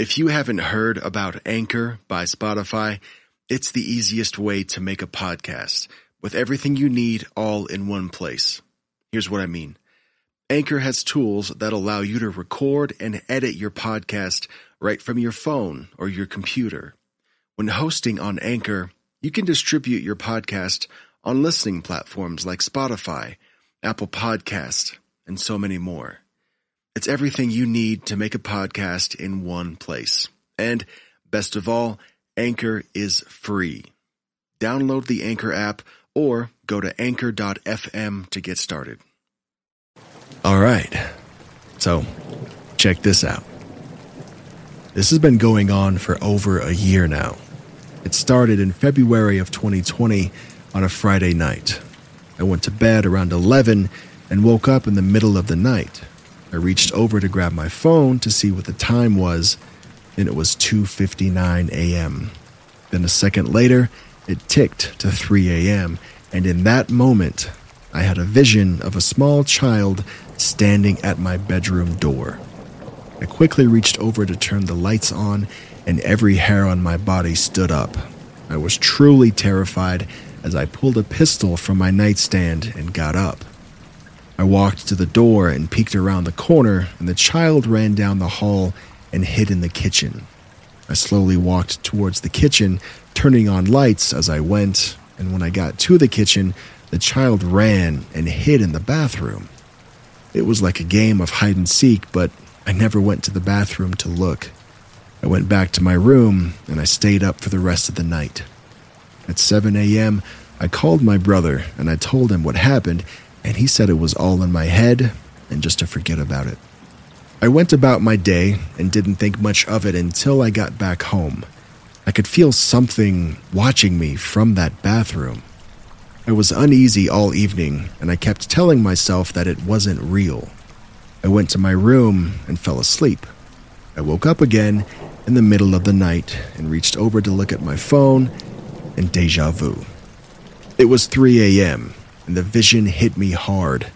If you haven't heard about Anchor by Spotify, it's the easiest way to make a podcast with everything you need all in one place. Here's what I mean. Anchor has tools that allow you to record and edit your podcast right from your phone or your computer. When hosting on Anchor, you can distribute your podcast on listening platforms like Spotify, Apple Podcast, and so many more. It's everything you need to make a podcast in one place. And best of all, Anchor is free. Download the Anchor app or go to anchor.fm to get started. All right. So, check this out. This has been going on for over a year now. It started in February of 2020 on a Friday night. I went to bed around 11 and woke up in the middle of the night. I reached over to grab my phone to see what the time was, and it was 2:59 a.m. Then a second later, it ticked to 3 a.m., and in that moment, I had a vision of a small child standing at my bedroom door. I quickly reached over to turn the lights on, and every hair on my body stood up. I was truly terrified as I pulled a pistol from my nightstand and got up. I walked to the door and peeked around the corner, and the child ran down the hall and hid in the kitchen. I slowly walked towards the kitchen, turning on lights as I went, and when I got to the kitchen, the child ran and hid in the bathroom. It was like a game of hide and seek, but I never went to the bathroom to look. I went back to my room and I stayed up for the rest of the night. At 7 a.m., I called my brother and I told him what happened, and he said it was all in my head and just to forget about it. I went about my day and didn't think much of it until I got back home. I could feel something watching me from that bathroom. I was uneasy all evening, and I kept telling myself that it wasn't real. I went to my room and fell asleep. I woke up again in the middle of the night and reached over to look at my phone, and deja vu. It was 3 a.m., and the vision hit me hard.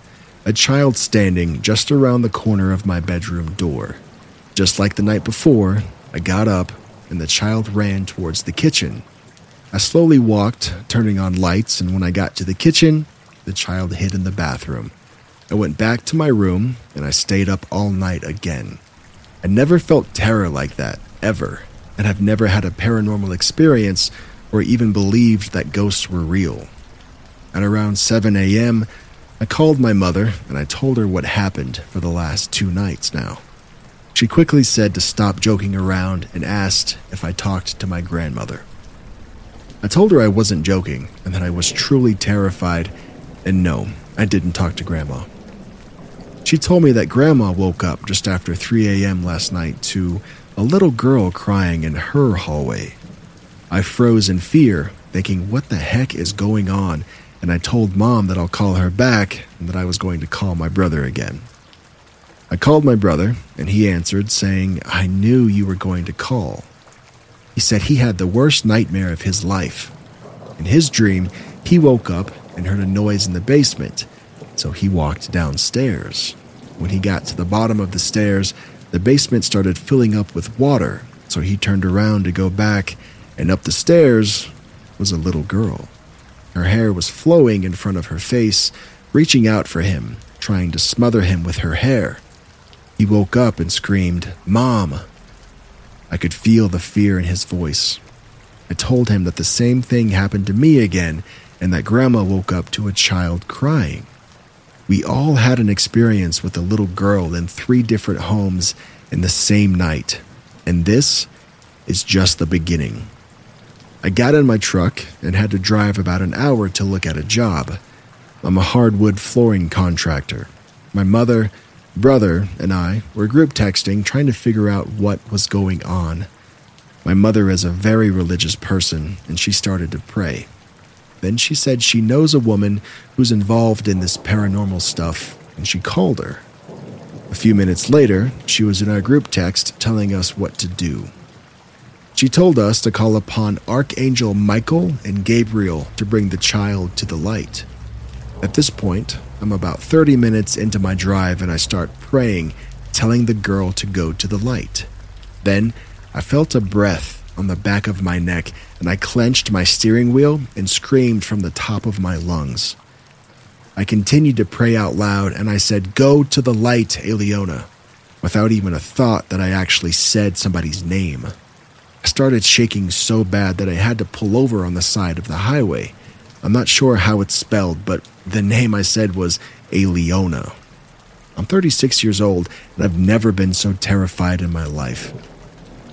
A child standing just around the corner of my bedroom door. Just like the night before, I got up and the child ran towards the kitchen. I slowly walked, turning on lights, and when I got to the kitchen, the child hid in the bathroom. I went back to my room and I stayed up all night again. I never felt terror like that, ever, and have never had a paranormal experience or even believed that ghosts were real. At around 7 a.m., I called my mother and I told her what happened for the last two nights now. She quickly said to stop joking around and asked if I talked to my grandmother. I told her I wasn't joking and that I was truly terrified, and no, I didn't talk to Grandma. She told me that Grandma woke up just after 3 a.m. last night to a little girl crying in her hallway. I froze in fear, thinking, what the heck is going on? And I told Mom that I'll call her back and that I was going to call my brother again. I called my brother, and he answered, saying, I knew you were going to call. He said he had the worst nightmare of his life. In his dream, he woke up and heard a noise in the basement, so he walked downstairs. When he got to the bottom of the stairs, the basement started filling up with water, so he turned around to go back, and up the stairs was a little girl. Her hair was flowing in front of her face, reaching out for him, trying to smother him with her hair. He woke up and screamed, Mom! I could feel the fear in his voice. I told him that the same thing happened to me again and that Grandma woke up to a child crying. We all had an experience with a little girl in three different homes in the same night, and this is just the beginning. I got in my truck and had to drive about an hour to look at a job. I'm a hardwood flooring contractor. My mother, Brother and I were group texting trying to figure out what was going on. My mother is a very religious person, and she started to pray. Then she said she knows a woman who's involved in this paranormal stuff, and she called her. A few minutes later, she was in our group text telling us what to do. She told us to call upon Archangel Michael and Gabriel to bring the child to the light. At this point, I'm about 30 minutes into my drive and I start praying, telling the girl to go to the light. Then I felt a breath on the back of my neck and I clenched my steering wheel and screamed from the top of my lungs. I continued to pray out loud and I said, Go to the light, Eliona, without even a thought that I actually said somebody's name. I started shaking so bad that I had to pull over on the side of the highway. I'm not sure how it's spelled, but the name I said was Eliona. I'm 36 years old and I've never been so terrified in my life.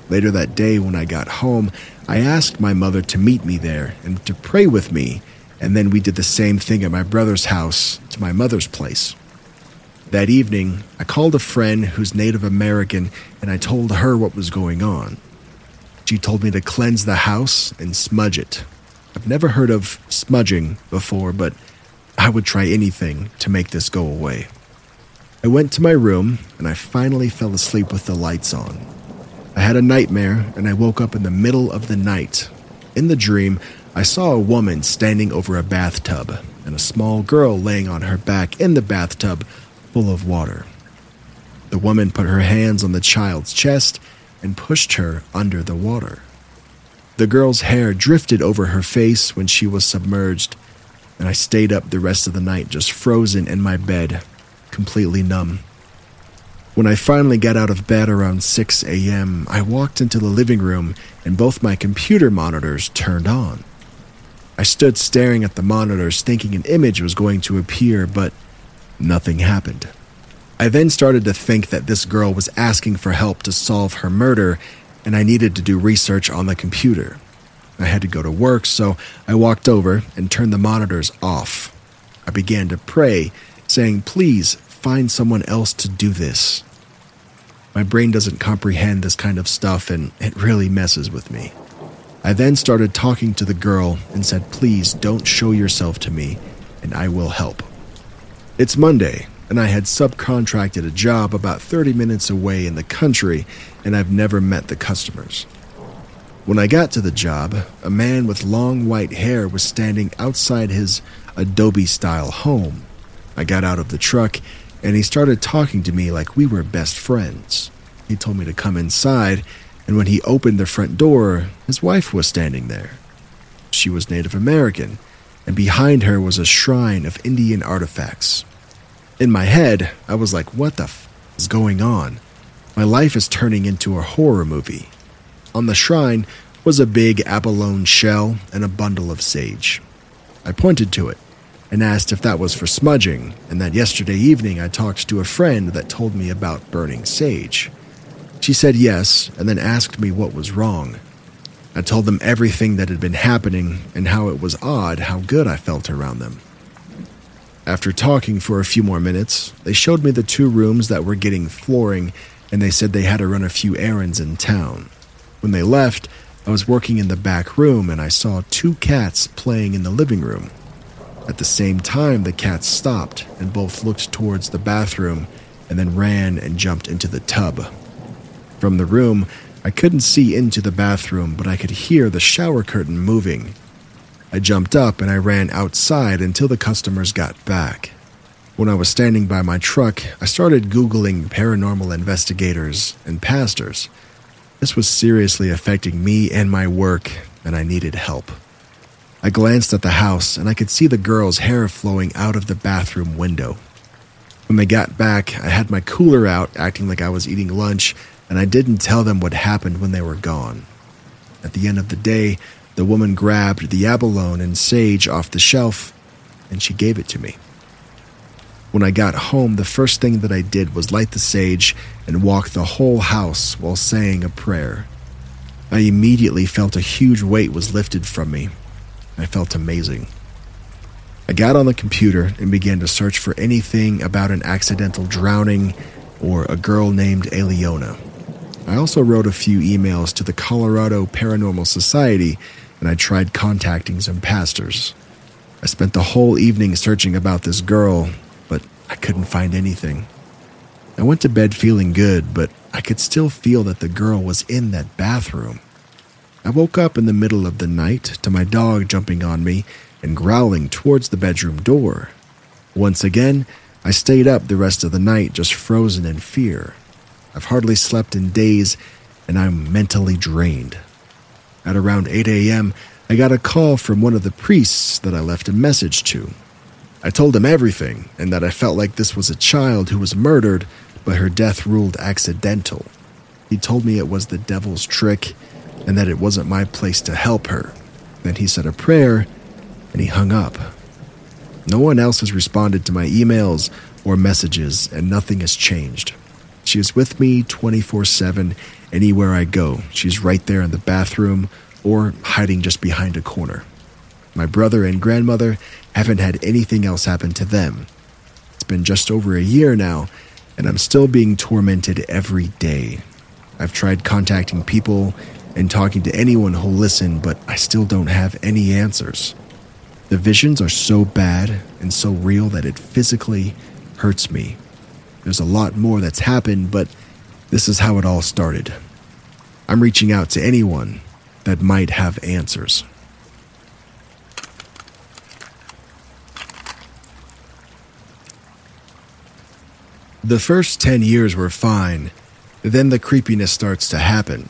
Later that day, when I got home, I asked my mother to meet me there and to pray with me and then we did the same thing at my brother's house to my mother's place. That evening, I called a friend who's Native American and I told her what was going on. She told me to cleanse the house and smudge it. I've never heard of smudging before, but I would try anything to make this go away. I went to my room and I finally fell asleep with the lights on. I had a nightmare and I woke up in the middle of the night. In the dream, I saw a woman standing over a bathtub and a small girl laying on her back in the bathtub full of water. The woman put her hands on the child's chest and pushed her under the water. The girl's hair drifted over her face when she was submerged, and I stayed up the rest of the night just frozen in my bed, completely numb. When I finally got out of bed around 6 a.m., I walked into the living room and both my computer monitors turned on. I stood staring at the monitors, thinking an image was going to appear, but nothing happened. I then started to think that this girl was asking for help to solve her murder, and I needed to do research on the computer. I had to go to work, so I walked over and turned the monitors off. I began to pray, saying, Please find someone else to do this. My brain doesn't comprehend this kind of stuff, and it really messes with me. I then started talking to the girl and said, Please don't show yourself to me, and I will help. It's Monday, and I had subcontracted a job about 30 minutes away in the country, and I've never met the customers. When I got to the job, a man with long white hair was standing outside his Adobe style home. I got out of the truck, and he started talking to me like we were best friends. He told me to come inside and when he opened the front door, his wife was standing there. She was Native American, and behind her was a shrine of Indian artifacts. In my head, I was like, what the f is going on? My life is turning into a horror movie. On the shrine was a big abalone shell and a bundle of sage. I pointed to it and asked if that was for smudging, and that yesterday evening I talked to a friend that told me about burning sage. She said yes, and then asked me what was wrong. I told them everything that had been happening and how it was odd how good I felt around them. After talking for a few more minutes, they showed me the two rooms that were getting flooring and they said they had to run a few errands in town. When they left, I was working in the back room and I saw two cats playing in the living room. At the same time, the cats stopped and both looked towards the bathroom and then ran and jumped into the tub. From the room, I couldn't see into the bathroom, but I could hear the shower curtain moving. I jumped up and I ran outside until the customers got back. When I was standing by my truck, I started Googling paranormal investigators and pastors. This was seriously affecting me and my work, and I needed help. I glanced at the house and I could see the girl's hair flowing out of the bathroom window. When they got back, I had my cooler out, acting like I was eating lunch, and I didn't tell them what happened when they were gone. At the end of the day, the woman grabbed the abalone and sage off the shelf and she gave it to me. When I got home, the first thing that I did was light the sage and walk the whole house while saying a prayer. I immediately felt a huge weight was lifted from me. I felt amazing. I got on the computer and began to search for anything about an accidental drowning, or a girl named Eliona. I also wrote a few emails to the Colorado Paranormal Society and I tried contacting some pastors. I spent the whole evening searching about this girl, but I couldn't find anything. I went to bed feeling good, but I could still feel that the girl was in that bathroom. I woke up in the middle of the night to my dog jumping on me and growling towards the bedroom door. Once again, I stayed up the rest of the night just frozen in fear. I've hardly slept in days and I'm mentally drained. At around 8 a.m., I got a call from one of the priests that I left a message to. I told him everything and that I felt like this was a child who was murdered, but her death ruled accidental. He told me it was the devil's trick and that it wasn't my place to help her. Then he said a prayer and he hung up. No one else has responded to my emails or messages, and nothing has changed. She is with me 24 7 anywhere I go. She's right there in the bathroom or hiding just behind a corner. My brother and grandmother haven't had anything else happen to them. It's been just over a year now, and I'm still being tormented every day. I've tried contacting people and talking to anyone who'll listen, but I still don't have any answers. The visions are so bad and so real that it physically hurts me. There's a lot more that's happened, but this is how it all started. I'm reaching out to anyone that might have answers. The first 10 years were fine, then the creepiness starts to happen.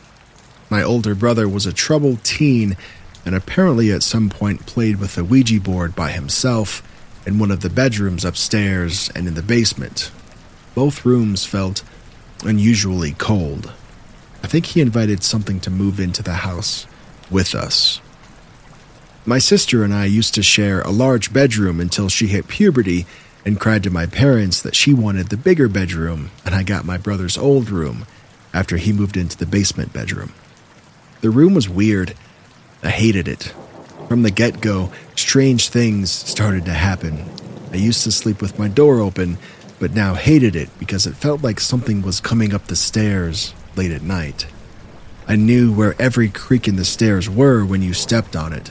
My older brother was a troubled teen and apparently at some point played with a Ouija board by himself in one of the bedrooms upstairs and in the basement. Both rooms felt unusually cold. I think he invited something to move into the house with us. My sister and I used to share a large bedroom until she hit puberty and cried to my parents that she wanted the bigger bedroom, and I got my brother's old room after he moved into the basement bedroom. The room was weird. I hated it. From the get go, strange things started to happen. I used to sleep with my door open, but now hated it because it felt like something was coming up the stairs late at night. I knew where every creak in the stairs were when you stepped on it.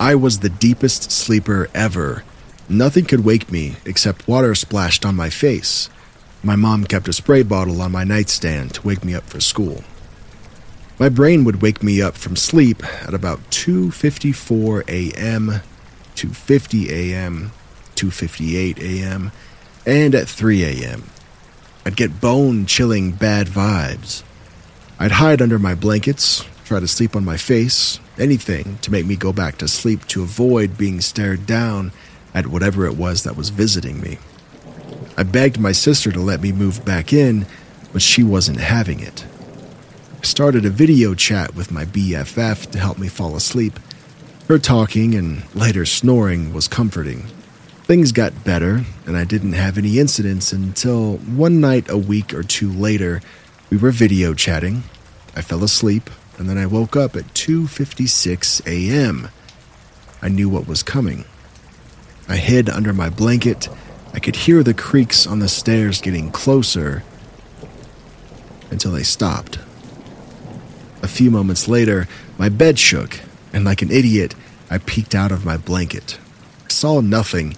I was the deepest sleeper ever. Nothing could wake me except water splashed on my face. My mom kept a spray bottle on my nightstand to wake me up for school. My brain would wake me up from sleep at about 2:54 a.m., 2:50 a.m., 2:58 a.m., and at 3 a.m. I'd get bone-chilling bad vibes. I'd hide under my blankets, try to sleep on my face, anything to make me go back to sleep to avoid being stared down at whatever it was that was visiting me. I begged my sister to let me move back in, but she wasn't having it. I started a video chat with my BFF to help me fall asleep. Her talking and later snoring was comforting. Things got better, and I didn't have any incidents until one night a week or two later, we were video chatting. I fell asleep, and then I woke up at 2:56 a.m. I knew what was coming. I hid under my blanket. I could hear the creaks on the stairs getting closer until they stopped. A few moments later, my bed shook, and like an idiot, I peeked out of my blanket. I saw nothing,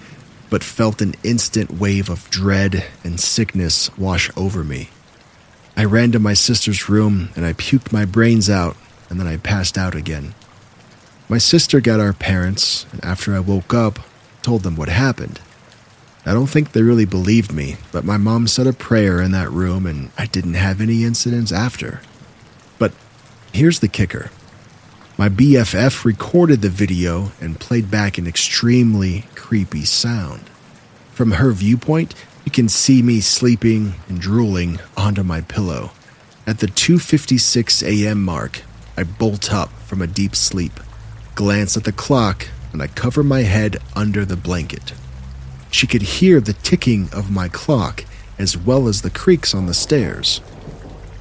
but felt an instant wave of dread and sickness wash over me. I ran to my sister's room and I puked my brains out, and then I passed out again. My sister got our parents, and after I woke up, told them what happened. I don't think they really believed me, but my mom said a prayer in that room and I didn't have any incidents after. But Here's the kicker my BFF recorded the video and played back an extremely creepy sound. From her viewpoint, you can see me sleeping and drooling onto my pillow. At the 2:56 a.m. mark, I bolt up from a deep sleep, glance at the clock, and I cover my head under the blanket. She could hear the ticking of my clock as well as the creaks on the stairs.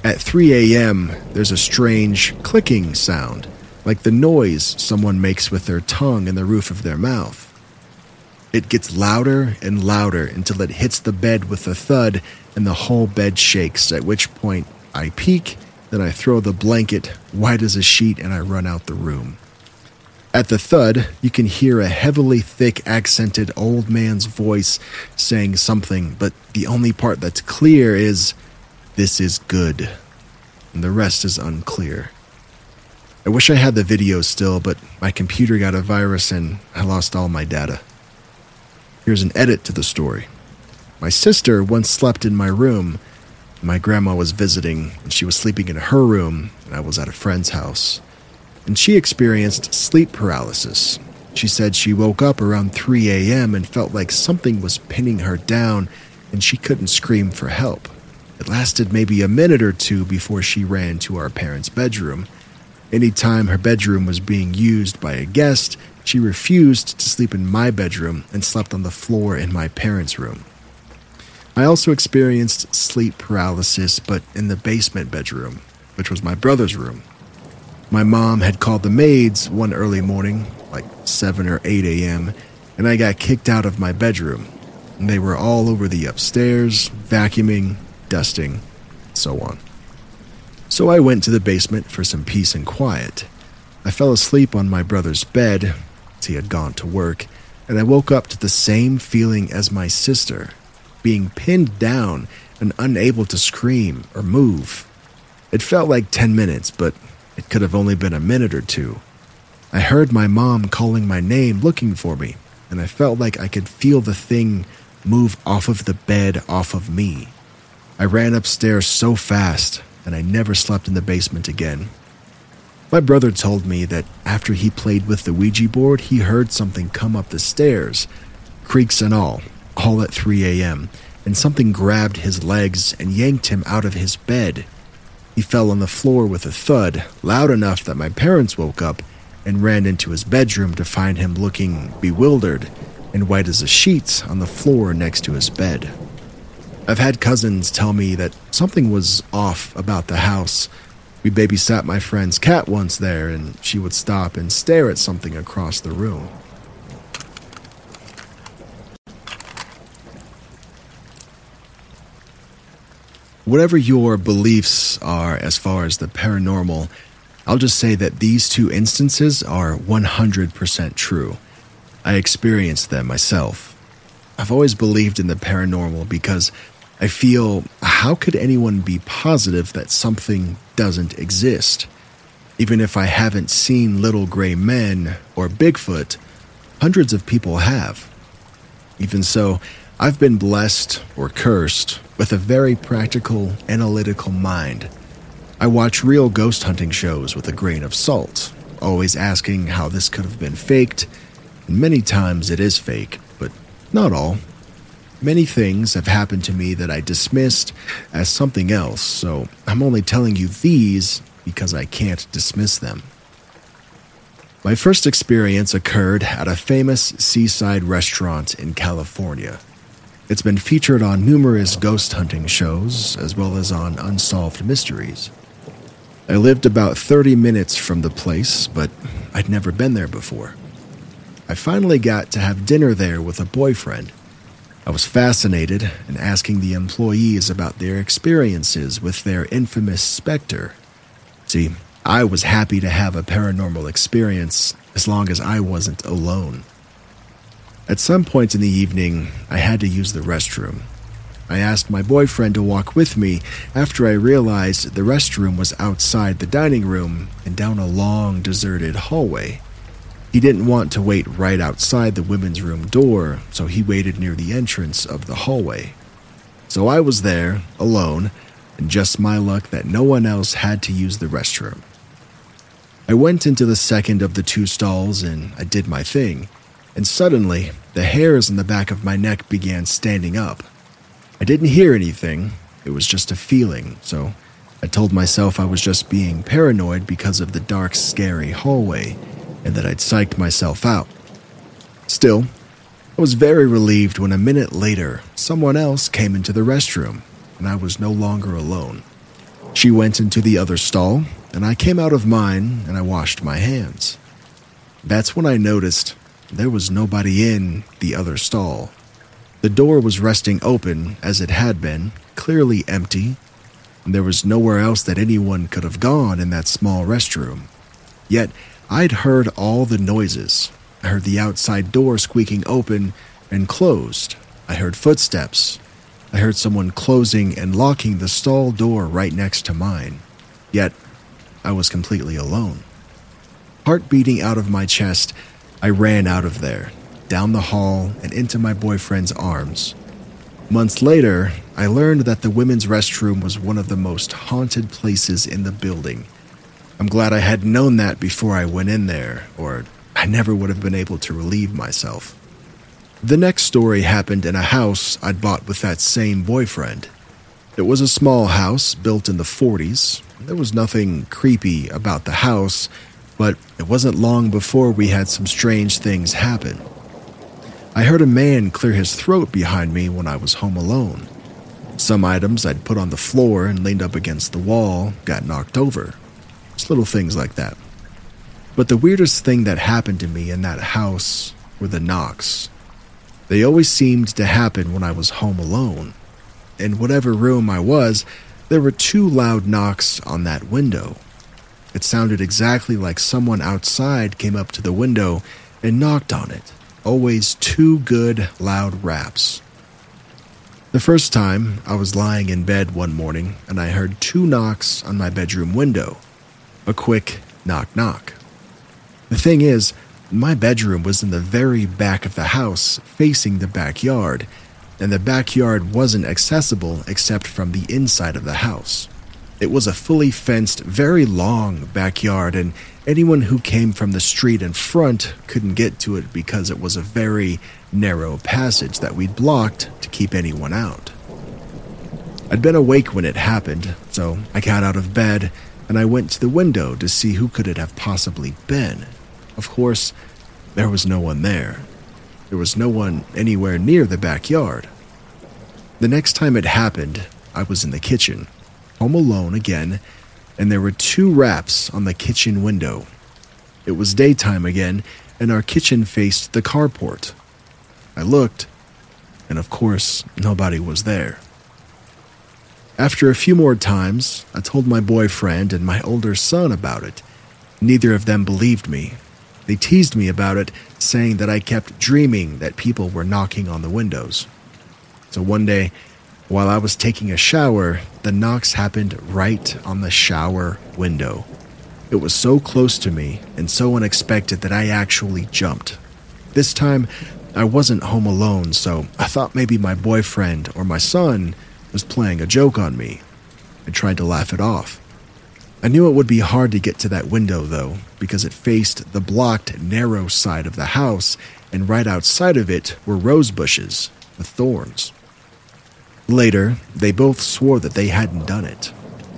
At 3 a.m., there's a strange clicking sound, like the noise someone makes with their tongue in the roof of their mouth. It gets louder and louder until it hits the bed with a thud and the whole bed shakes, at which point I peek, then I throw the blanket white as a sheet and I run out the room. At the thud, you can hear a heavily thick accented old man's voice saying something, but the only part that's clear is, This is good. And the rest is unclear. I wish I had the video still, but my computer got a virus and I lost all my data. Here's an edit to the story. My sister once slept in my room. My grandma was visiting, and she was sleeping in her room, and I was at a friend's house. And she experienced sleep paralysis. She said she woke up around 3 a.m. and felt like something was pinning her down, and she couldn't scream for help. It lasted maybe a minute or two before she ran to our parents' bedroom. Anytime her bedroom was being used by a guest, she refused to sleep in my bedroom and slept on the floor in my parents' room. I also experienced sleep paralysis, but in the basement bedroom, which was my brother's room. My mom had called the maids one early morning, like 7 or 8 a.m., and I got kicked out of my bedroom. They were all over the upstairs, vacuuming, dusting, so on. So I went to the basement for some peace and quiet. I fell asleep on my brother's bed, as he had gone to work, and I woke up to the same feeling as my sister, being pinned down and unable to scream or move. It felt like 10 minutes, but it could have only been a minute or two. I heard my mom calling my name, looking for me, and I felt like I could feel the thing move off of the bed off of me. I ran upstairs so fast, and I never slept in the basement again. My brother told me that after he played with the Ouija board, he heard something come up the stairs, creaks and all, all at 3 a.m., and something grabbed his legs and yanked him out of his bed. He fell on the floor with a thud, loud enough that my parents woke up and ran into his bedroom to find him looking bewildered and white as a sheet on the floor next to his bed. I've had cousins tell me that something was off about the house. We babysat my friend's cat once there, and she would stop and stare at something across the room. Whatever your beliefs are as far as the paranormal, I'll just say that these two instances are 100% true. I experienced them myself. I've always believed in the paranormal because I feel how could anyone be positive that something doesn't exist? Even if I haven't seen little gray men or Bigfoot, hundreds of people have. Even so, I've been blessed or cursed with a very practical, analytical mind. I watch real ghost hunting shows with a grain of salt, always asking how this could have been faked. And many times it is fake, not all. Many things have happened to me that I dismissed as something else, so I'm only telling you these because I can't dismiss them. My first experience occurred at a famous seaside restaurant in California. It's been featured on numerous ghost hunting shows, as well as on Unsolved Mysteries. I lived about 30 minutes from the place, but I'd never been there before. I finally got to have dinner there with a boyfriend. I was fascinated and asking the employees about their experiences with their infamous specter. See, I was happy to have a paranormal experience as long as I wasn't alone. At some point in the evening, I had to use the restroom. I asked my boyfriend to walk with me after I realized the restroom was outside the dining room and down a long, deserted hallway. He didn't want to wait right outside the women's room door, so he waited near the entrance of the hallway. So I was there, alone, and just my luck that no one else had to use the restroom. I went into the second of the two stalls and I did my thing and suddenly the hairs on the back of my neck began standing up. I didn't hear anything, it was just a feeling, so I told myself I was just being paranoid because of the dark, scary hallway and that I'd psyched myself out. Still, I was very relieved when a minute later someone else came into the restroom and I was no longer alone. She went into the other stall, and I came out of mine and I washed my hands. That's when I noticed there was nobody in the other stall. The door was resting open as it had been, clearly empty, and there was nowhere else that anyone could have gone in that small restroom. Yet, I'd heard all the noises. I heard the outside door squeaking open and closed. I heard footsteps. I heard someone closing and locking the stall door right next to mine. Yet, I was completely alone. Heart beating out of my chest, I ran out of there, down the hall, and into my boyfriend's arms. Months later, I learned that the women's restroom was one of the most haunted places in the building. I'm glad I had known that before I went in there, or I never would have been able to relieve myself. The next story happened in a house I'd bought with that same boyfriend. It was a small house built in the 40s. There was nothing creepy about the house, but it wasn't long before we had some strange things happen. I heard a man clear his throat behind me when I was home alone. Some items I'd put on the floor and leaned up against the wall got knocked over. Just little things like that. But the weirdest thing that happened to me in that house were the knocks. They always seemed to happen when I was home alone. In whatever room I was, there were two loud knocks on that window. It sounded exactly like someone outside came up to the window and knocked on it always two good, loud raps. The first time, I was lying in bed one morning and I heard two knocks on my bedroom window. A quick knock knock. The thing is, my bedroom was in the very back of the house, facing the backyard, and the backyard wasn't accessible except from the inside of the house. It was a fully fenced, very long backyard, and anyone who came from the street in front couldn't get to it because it was a very narrow passage that we'd blocked to keep anyone out. I'd been awake when it happened, so I got out of bed and I went to the window to see who could it have possibly been. Of course, there was no one there. There was no one anywhere near the backyard. The next time it happened, I was in the kitchen home alone again, and there were two raps on the kitchen window. It was daytime again, and our kitchen faced the carport. I looked, and of course, nobody was there. After a few more times, I told my boyfriend and my older son about it. Neither of them believed me. They teased me about it, saying that I kept dreaming that people were knocking on the windows. So one day, while I was taking a shower, the knocks happened right on the shower window. It was so close to me and so unexpected that I actually jumped. This time, I wasn't home alone, so I thought maybe my boyfriend or my son was playing a joke on me. I tried to laugh it off. I knew it would be hard to get to that window, though, because it faced the blocked, narrow side of the house, and right outside of it were rose bushes with thorns. Later, they both swore that they hadn't done it.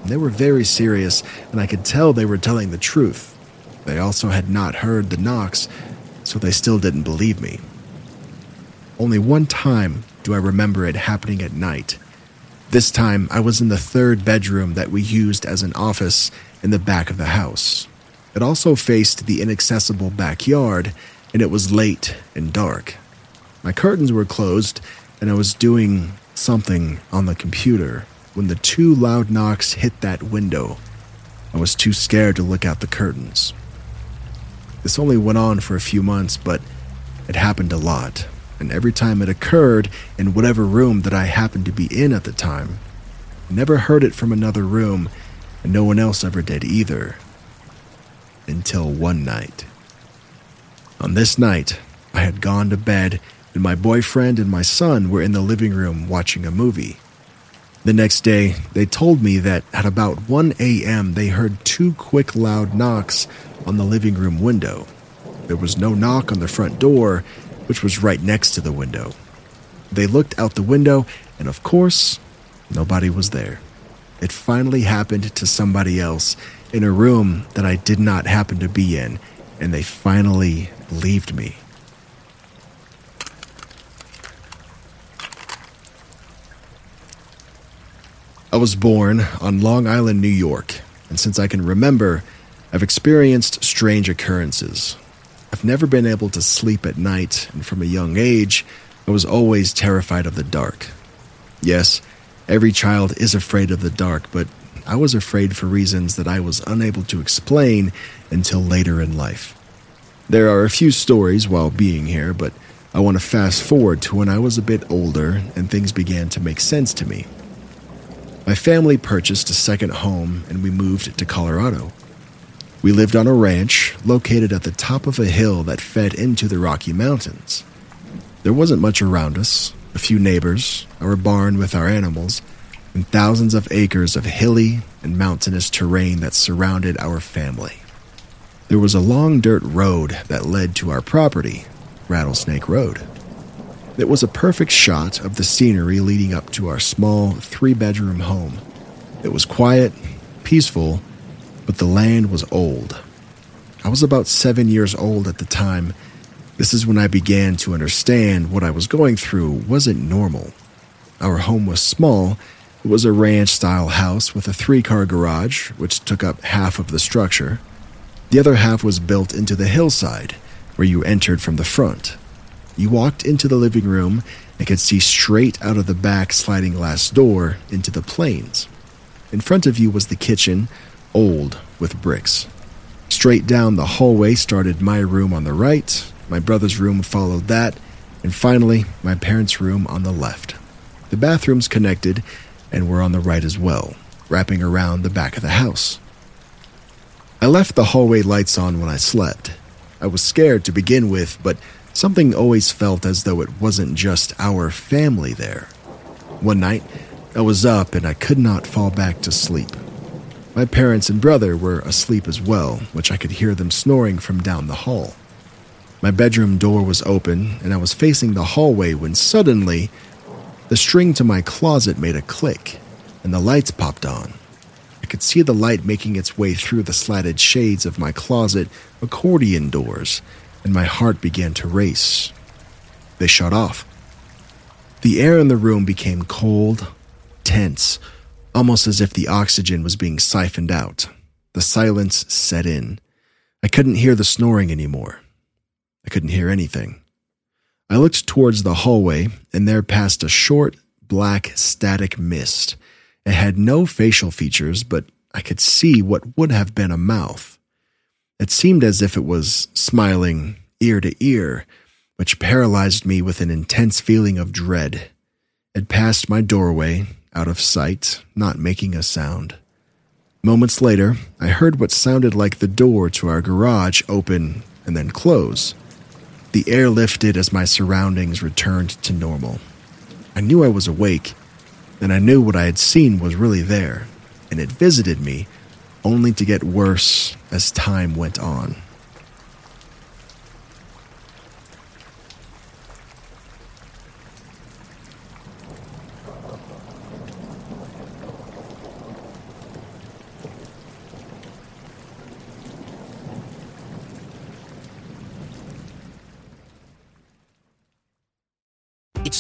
They were very serious, and I could tell they were telling the truth. They also had not heard the knocks, so they still didn't believe me. Only one time do I remember it happening at night. This time, I was in the third bedroom that we used as an office in the back of the house. It also faced the inaccessible backyard, and it was late and dark. My curtains were closed, and I was doing something on the computer when the two loud knocks hit that window. I was too scared to look out the curtains. This only went on for a few months, but it happened a lot, every time it occurred in whatever room that I happened to be in at the time, never heard it from another room, and no one else ever did either. Until one night. On this night, I had gone to bed and my boyfriend and my son were in the living room watching a movie. The next day, they told me that at about 1 a.m., they heard two quick, loud knocks on the living room window. There was no knock on the front door, which was right next to the window. They looked out the window, and of course, nobody was there. It finally happened to somebody else in a room that I did not happen to be in, and they finally believed me. I was born on Long Island, New York, and since I can remember, I've experienced strange occurrences. I've never been able to sleep at night, and from a young age, I was always terrified of the dark. Yes, every child is afraid of the dark, but I was afraid for reasons that I was unable to explain until later in life. There are a few stories while being here, but I want to fast forward to when I was a bit older and things began to make sense to me. My family purchased a second home and we moved to Colorado. We lived on a ranch located at the top of a hill that fed into the Rocky Mountains. There wasn't much around us a few neighbors, our barn with our animals, and thousands of acres of hilly and mountainous terrain that surrounded our family. There was a long dirt road that led to our property, Rattlesnake Road. It was a perfect shot of the scenery leading up to our small three bedroom home. It was quiet, peaceful, but the land was old. I was about seven years old at the time. This is when I began to understand what I was going through wasn't normal. Our home was small. It was a ranch style house with a three car garage, which took up half of the structure. The other half was built into the hillside, where you entered from the front. You walked into the living room and could see straight out of the back sliding glass door into the plains. In front of you was the kitchen, old with bricks. Straight down the hallway started my room on the right, my brother's room followed that, and finally, my parents' room on the left. The bathrooms connected and were on the right as well, wrapping around the back of the house. I left the hallway lights on when I slept. I was scared to begin with, but something always felt as though it wasn't just our family there. One night, I was up and I could not fall back to sleep. My parents and brother were asleep as well, which I could hear them snoring from down the hall. My bedroom door was open, and I was facing the hallway when suddenly the string to my closet made a click, and the lights popped on. I could see the light making its way through the slatted shades of my closet accordion doors, and my heart began to race. They shut off. The air in the room became cold, tense, almost as if the oxygen was being siphoned out. The silence set in. I couldn't hear the snoring anymore. I couldn't hear anything. I looked towards the hallway, and there passed a short, black, static mist. It had no facial features, but I could see what would have been a mouth. It seemed as if it was smiling ear to ear, which paralyzed me with an intense feeling of dread. It passed my doorway, out of sight, not making a sound. Moments later, I heard what sounded like the door to our garage open and then close. The air lifted as my surroundings returned to normal. I knew I was awake, and I knew what I had seen was really there, and it visited me only to get worse as time went on.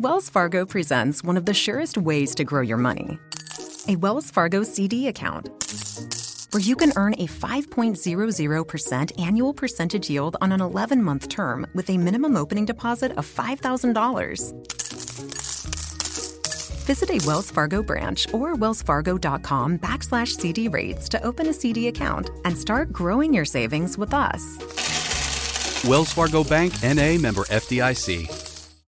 Wells Fargo presents one of the surest ways to grow your money a Wells Fargo CD account, where you can earn a 5.00% annual percentage yield on an 11 month term with a minimum opening deposit of $5,000. Visit a Wells Fargo branch or wellsfargo.com backslash CD rates to open a CD account and start growing your savings with us. Wells Fargo Bank NA member FDIC.